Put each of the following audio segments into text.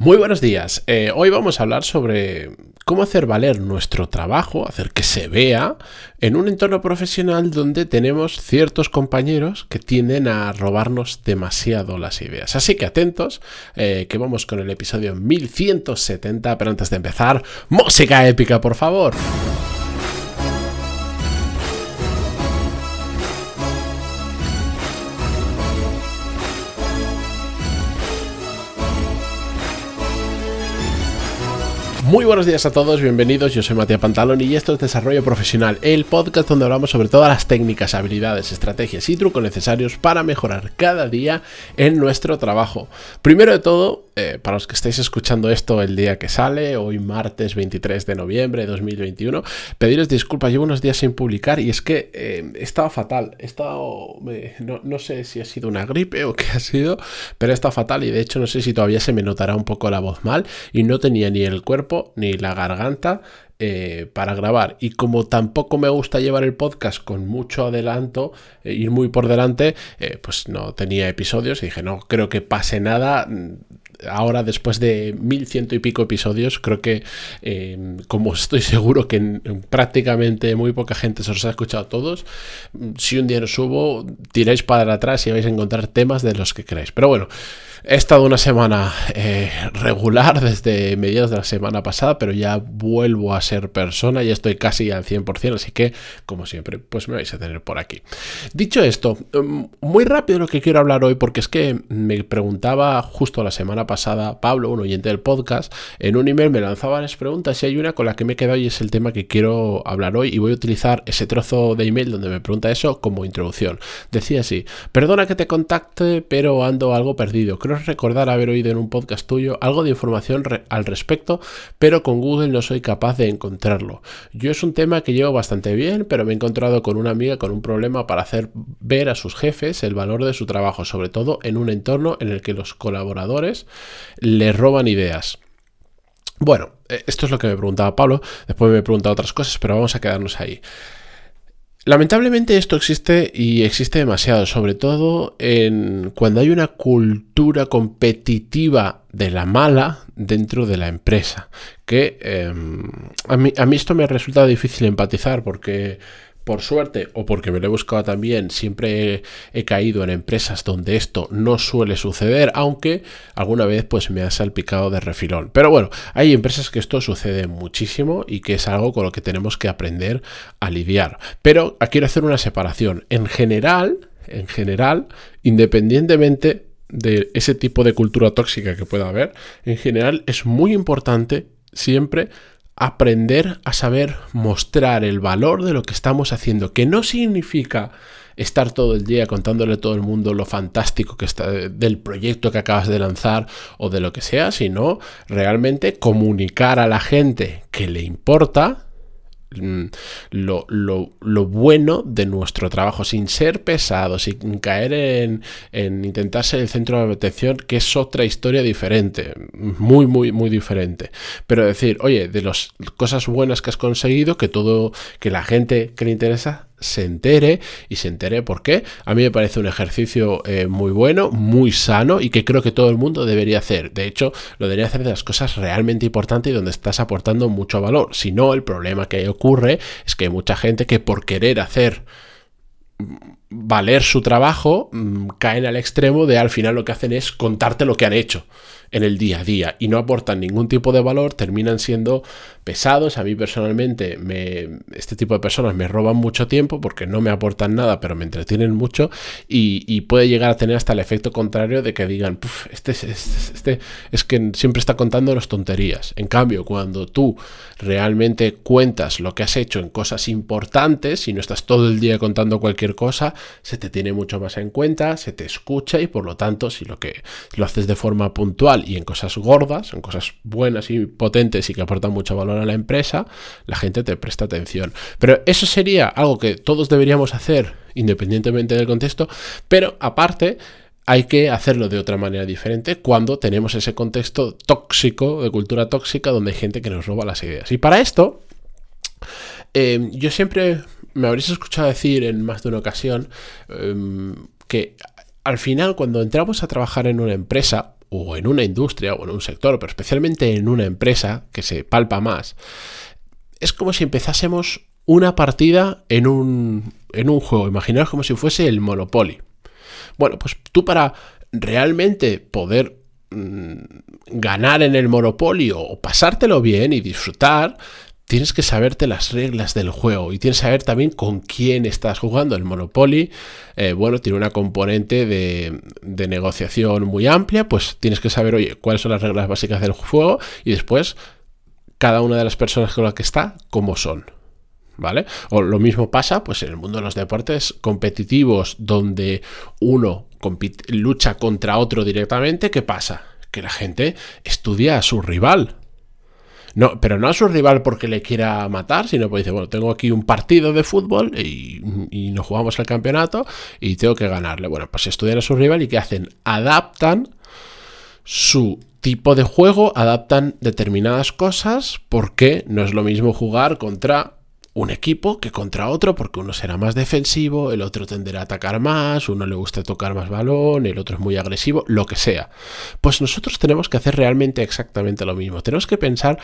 Muy buenos días. Eh, hoy vamos a hablar sobre cómo hacer valer nuestro trabajo, hacer que se vea en un entorno profesional donde tenemos ciertos compañeros que tienden a robarnos demasiado las ideas. Así que atentos, eh, que vamos con el episodio 1170, pero antes de empezar, música épica, por favor. Muy buenos días a todos, bienvenidos. Yo soy Matías Pantalón y esto es Desarrollo Profesional, el podcast donde hablamos sobre todas las técnicas, habilidades, estrategias y trucos necesarios para mejorar cada día en nuestro trabajo. Primero de todo, eh, para los que estáis escuchando esto el día que sale, hoy martes 23 de noviembre de 2021, pediros disculpas, llevo unos días sin publicar y es que eh, he estado fatal, he estado, no, no, sé si ha sido una gripe o qué ha sido, pero he estado fatal y de hecho no sé si todavía se me notará un poco la voz mal y no tenía ni el cuerpo ni la garganta eh, para grabar. Y como tampoco me gusta llevar el podcast con mucho adelanto, eh, ir muy por delante, pues no tenía episodios y dije, no creo que pase nada. Ahora, después de mil ciento y pico episodios, creo que, como estoy seguro que prácticamente muy poca gente se os ha escuchado todos, si un día no subo, tiráis para atrás y vais a encontrar temas de los que queráis. Pero bueno. He estado una semana eh, regular desde mediados de la semana pasada, pero ya vuelvo a ser persona, y estoy casi al 100%, así que, como siempre, pues me vais a tener por aquí. Dicho esto, mm, muy rápido lo que quiero hablar hoy, porque es que me preguntaba justo la semana pasada Pablo, un oyente del podcast, en un email me lanzaba varias preguntas y hay una con la que me he quedado y es el tema que quiero hablar hoy y voy a utilizar ese trozo de email donde me pregunta eso como introducción. Decía así, perdona que te contacte, pero ando algo perdido recordar haber oído en un podcast tuyo algo de información al respecto, pero con Google no soy capaz de encontrarlo. Yo es un tema que llevo bastante bien, pero me he encontrado con una amiga con un problema para hacer ver a sus jefes el valor de su trabajo, sobre todo en un entorno en el que los colaboradores le roban ideas. Bueno, eh, esto es lo que me preguntaba Pablo, después me preguntado otras cosas, pero vamos a quedarnos ahí. Lamentablemente esto existe y existe demasiado, sobre todo en cuando hay una cultura competitiva de la mala dentro de la empresa, que em, a, mí, a mí esto me resulta difícil empatizar porque por suerte o porque me lo he buscado también, siempre he, caído en empresas donde esto no suele suceder, aunque alguna vez pues me ha salpicado de refilón. Pero bueno, hay empresas que esto sucede muchísimo y que es algo con lo que tenemos que aprender a lidiar. Pero quiero hacer una separación. En general, en general, independientemente de ese tipo de cultura tóxica que pueda haber, en general es muy importante siempre aprender a saber mostrar el valor de lo que estamos haciendo, que no significa estar todo el día contándole a todo el mundo lo fantástico que está del proyecto que acabas de lanzar o de lo que sea, sino realmente comunicar a la gente que le importa Mm, lo, bueno de nuestro trabajo, sin ser pesado, sin caer en, en, intentar ser el centro de atención, que es otra historia diferente, muy, muy, muy diferente. Pero decir, oye, de las cosas buenas que has conseguido, que todo, que la gente que le interesa se entere y se entere por qué. A mí me parece un ejercicio eh, muy bueno, muy sano y que creo que todo el mundo debería hacer. De hecho, lo debería hacer de las cosas realmente importantes y donde estás aportando mucho valor. Si no, el problema que ocurre es que hay mucha gente que por querer hacer valer su trabajo mm, caen al extremo de al final lo que hacen es contarte lo que han hecho en el día a día y no aportan ningún tipo de valor, terminan siendo pesados. A mí personalmente me, este tipo de personas me roban mucho tiempo porque no me aportan nada, pero me entretienen mucho y, puede llegar a tener hasta el efecto contrario de que digan, este, este, este, es que siempre está contando las tonterías. En cambio, cuando tú realmente cuentas lo que has hecho en cosas importantes y no estás todo el día contando cualquier cosa, se te tiene mucho más en cuenta, se te escucha y por lo tanto, si lo que lo haces de forma puntual, y en cosas gordas, en cosas buenas y potentes y que aportan mucho valor a la empresa, la gente te presta atención. Pero eso sería algo que todos deberíamos hacer independientemente del contexto, pero aparte hay que hacerlo de otra manera diferente cuando tenemos ese contexto tóxico, de cultura tóxica, donde hay gente que nos roba las ideas. Y para esto, eh, yo siempre me habréis escuchado decir en más de una ocasión em, que al final cuando entramos a trabajar en una empresa, o en una industria o en un sector, pero especialmente en una empresa que se palpa más, es como si empezásemos una partida en un, en un juego. Imaginaos como si fuese el Monopoly. Bueno, pues tú para realmente poder mm, ganar en el Monopoly o pasártelo bien y disfrutar, tienes que saberte las reglas del juego y tienes que saber también con quién estás jugando. El Monopoly, eh, bueno, tiene una componente de, de, negociación muy amplia, pues tienes que saber, oye, cuáles son las reglas básicas del juego y después cada una de las personas con las que está, cómo son. ¿Vale? O lo mismo pasa pues en el mundo de los deportes competitivos donde uno lucha contra otro directamente, ¿qué pasa? Que la gente estudia a su rival, no, pero no a su rival porque le quiera matar, sino porque dice, bueno, tengo aquí un partido de fútbol y, nos jugamos el campeonato y tengo que ganarle. Bueno, pues estudian a su rival y ¿qué hacen? Adaptan su tipo de juego, adaptan determinadas cosas porque no es lo mismo jugar contra un equipo que contra otro, porque uno será más defensivo, el otro tenderá a atacar más, uno le gusta tocar más balón, el otro es muy agresivo, lo que sea. Pues nosotros tenemos que hacer realmente exactamente lo mismo. Tenemos que pensar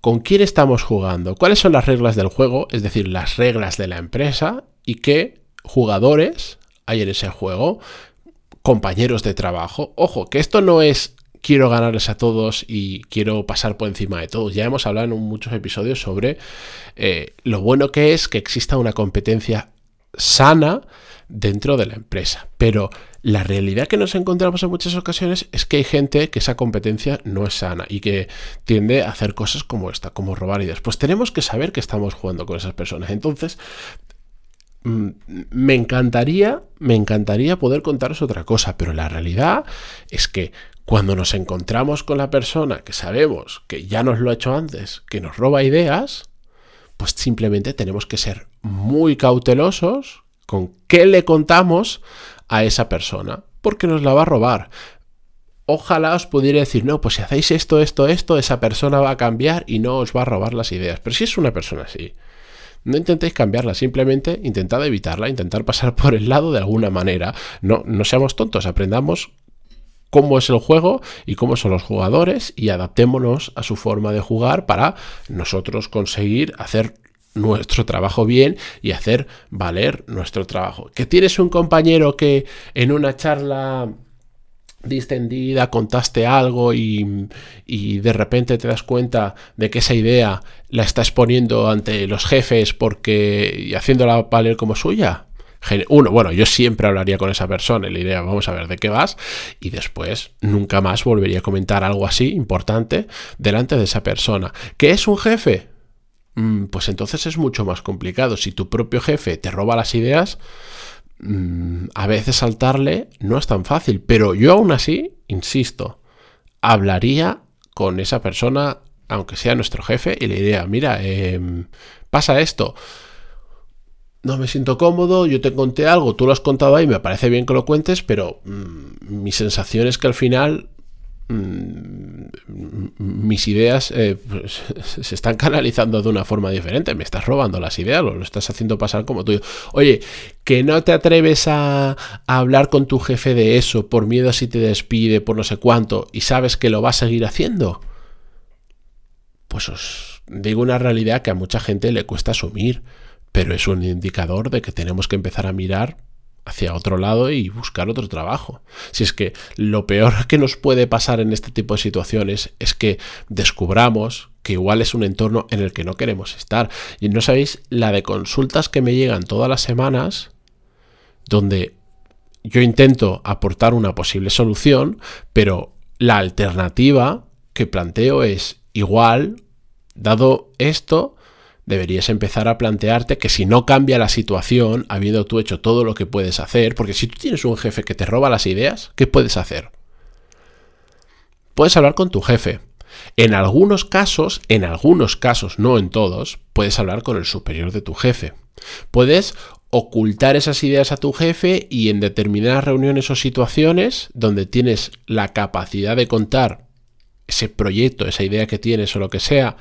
con quién estamos jugando, cuáles son las reglas del juego, es decir, las reglas de la empresa y qué jugadores hay en ese juego, compañeros de trabajo. Ojo, que esto no es quiero ganarles a todos y quiero pasar por encima de todos. Ya hemos hablado en muchos episodios sobre eh, lo bueno que es que exista una competencia sana dentro de la empresa. Pero la realidad que nos encontramos en muchas ocasiones es que hay gente que esa competencia no es sana y que tiende a hacer cosas como esta, como robar ideas. Pues tenemos que saber que estamos jugando con esas personas. Entonces, mm, me encantaría, me encantaría poder contaros otra cosa, pero la realidad es que cuando nos encontramos con la persona que sabemos que ya nos lo ha hecho antes, que nos roba ideas, pues simplemente tenemos que ser muy cautelosos con qué le contamos a esa persona, porque nos la va a robar. Ojalá os pudiera decir, no, pues si hacéis esto, esto, esto, esa persona va a cambiar y no os va a robar las ideas. Pero si es una persona así, no intentéis cambiarla, simplemente intentad evitarla, intentar pasar por el lado de alguna manera. No, no seamos tontos, aprendamos cómo es el juego y cómo son los jugadores y adaptémonos a su forma de jugar para nosotros conseguir hacer nuestro trabajo bien y hacer valer nuestro trabajo. Que tienes un compañero que en una charla distendida contaste algo y, y, de repente te das cuenta de que esa idea la está exponiendo ante los jefes porque y haciéndola valer como suya uno, bueno, yo siempre hablaría con esa persona y le diría, vamos a ver de qué vas, y después nunca más volvería a comentar algo así importante delante de esa persona. ¿Qué es un jefe? Mm, pues entonces es mucho más complicado. Si tu propio jefe te roba las ideas, mm, a veces saltarle no es tan fácil, pero yo aún así, insisto, hablaría con esa persona, aunque sea nuestro jefe, y le diría, mira, em, pasa esto no me siento cómodo, yo te conté algo, tú lo has contado ahí, me parece bien que lo cuentes, pero mm, mi sensación es que al final mm, mis ideas eh, pues, se están canalizando de una forma diferente, me estás robando las ideas, lo, lo estás haciendo pasar como tuyo. Oye, que no te atreves a, a, hablar con tu jefe de eso por miedo a si te despide, por no sé cuánto, y sabes que lo va a seguir haciendo. Pues os digo una realidad que a mucha gente le cuesta asumir pero es un indicador de que tenemos que empezar a mirar hacia otro lado y buscar otro trabajo. Si es que lo peor que nos puede pasar en este tipo de situaciones es que descubramos que igual es un entorno en el que no queremos estar. Y no sabéis la de consultas que me llegan todas las semanas donde yo intento aportar una posible solución, pero la alternativa que planteo es igual, dado esto, deberías empezar a plantearte que si no cambia la situación, habiendo tú hecho todo lo que puedes hacer, porque si tú tienes un jefe que te roba las ideas, ¿qué puedes hacer? Puedes hablar con tu jefe. En algunos casos, en algunos casos, no en todos, puedes hablar con el superior de tu jefe. Puedes ocultar esas ideas a tu jefe y en determinadas reuniones o situaciones donde tienes la capacidad de contar ese proyecto, esa idea que tienes o lo que sea,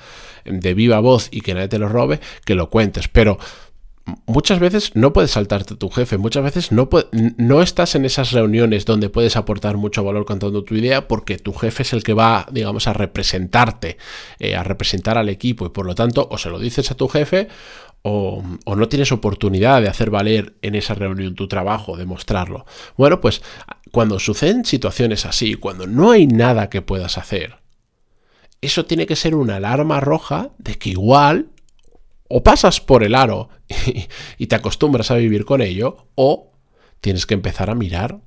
de viva voz y que nadie te lo robe, que lo cuentes. Pero muchas veces no puedes saltarte tu jefe, muchas veces no, no estás en esas reuniones donde puedes aportar mucho valor contando tu idea porque tu jefe es el que va, digamos, a representarte, eh, a representar al equipo y por lo tanto o se lo dices a tu jefe o, no tienes oportunidad de hacer valer en esa reunión tu trabajo, de mostrarlo. Bueno, pues cuando suceden situaciones así, cuando no hay nada que puedas hacer, eso tiene que ser una alarma roja de que igual o pasas por el aro y, te acostumbras a vivir con ello, o tienes que empezar a mirar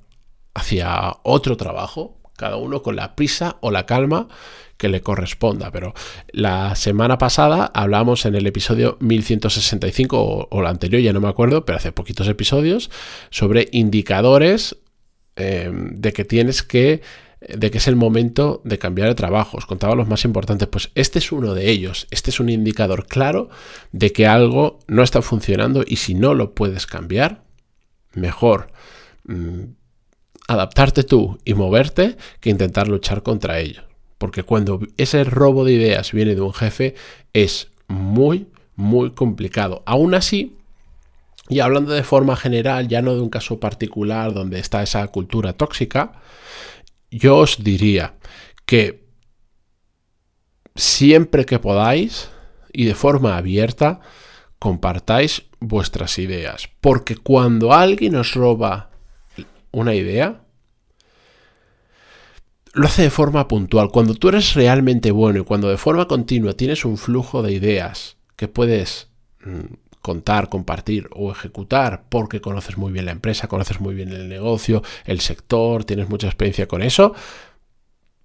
hacia otro trabajo, cada uno con la prisa o la calma que le corresponda. Pero la semana pasada hablamos en el episodio 1165 o, o el anterior, ya no me acuerdo, pero hace poquitos episodios, sobre indicadores eh, de que tienes que de que es el momento de cambiar de trabajo. Os contaba los más importantes. Pues este es uno de ellos. Este es un indicador claro de que algo no está funcionando y si no lo puedes cambiar, mejor mm, adaptarte tú y moverte que intentar luchar contra ello. Porque cuando ese robo de ideas viene de un jefe es muy, muy complicado. Aún así, y hablando de forma general, ya no de un caso particular donde está esa cultura tóxica, yo os diría que siempre que podáis y de forma abierta, compartáis vuestras ideas. Porque cuando alguien os roba una idea, lo hace de forma puntual. Cuando tú eres realmente bueno y cuando de forma continua tienes un flujo de ideas que puedes mm, contar, compartir o ejecutar porque conoces muy bien la empresa, conoces muy bien el negocio, el sector, tienes mucha experiencia con eso,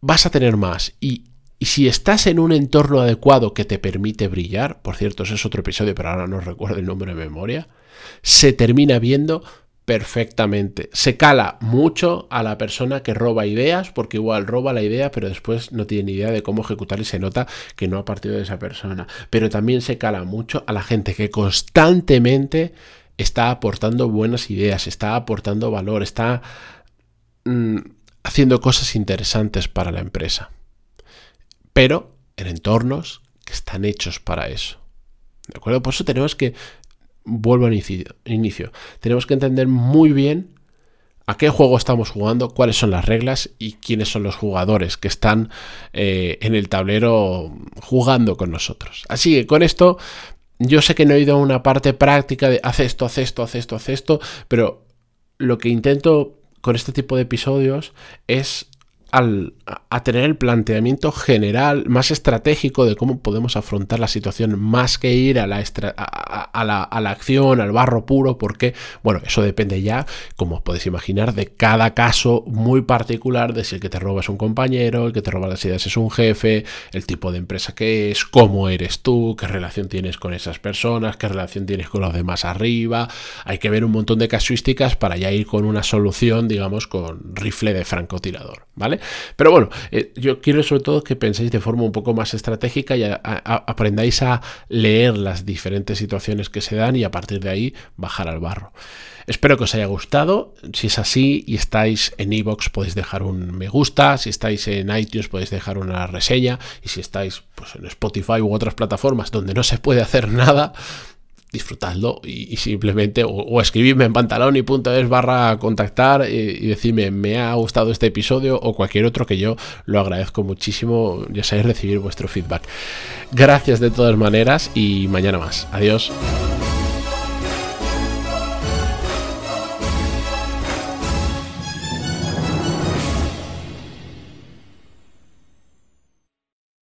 vas a tener más. Y, si estás en un entorno adecuado que te permite brillar, por cierto, ese es otro episodio, pero ahora no recuerdo el nombre de memoria, se termina viendo perfectamente. Se cala mucho a la persona que roba ideas, porque igual roba la idea, pero después no tiene ni idea de cómo ejecutar y se nota que no ha partido de esa persona. Pero también se cala mucho a la gente que constantemente está aportando buenas ideas, está aportando valor, está mm, haciendo cosas interesantes para la empresa. Pero en entornos que están hechos para eso. ¿De acuerdo? Por eso tenemos que vuelvo al inicio, Tenemos que entender muy bien a qué juego estamos jugando, cuáles son las reglas y quiénes son los jugadores que están eh, en el tablero jugando con nosotros. Así que con esto, yo sé que no he ido a una parte práctica de haz esto, haz esto, haz esto, haz esto, pero lo que intento con este tipo de episodios es a tener el planteamiento general más estratégico de cómo podemos afrontar la situación más que ir a la, a, la, a la, acción, al barro puro, porque, bueno, eso depende ya, como os podéis imaginar, de cada caso muy particular, de si el que te roba es un compañero, el que te roba las ideas es un jefe, el tipo de empresa que es, cómo eres tú, qué relación tienes con esas personas, qué relación tienes con los demás arriba. Hay que ver un montón de casuísticas para ya ir con una solución, digamos, con rifle de francotirador, ¿vale? Pero bueno, eh, yo quiero sobre todo que penséis de forma un poco más estratégica y aprendáis a leer las diferentes situaciones que se dan y a partir de ahí bajar al barro. Espero que os haya gustado. Si es así y estáis en iVoox podéis dejar un me gusta. Si estáis en iTunes podéis dejar una reseña. Y si estáis pues, en Spotify u otras plataformas donde no se puede hacer nada, disfrutadlo y, simplemente o, escribidme en pantalón y punto es barra contactar y, decirme me ha gustado este episodio o cualquier otro que yo lo agradezco muchísimo ya sabéis recibir vuestro feedback. Gracias de todas maneras y mañana más. Adiós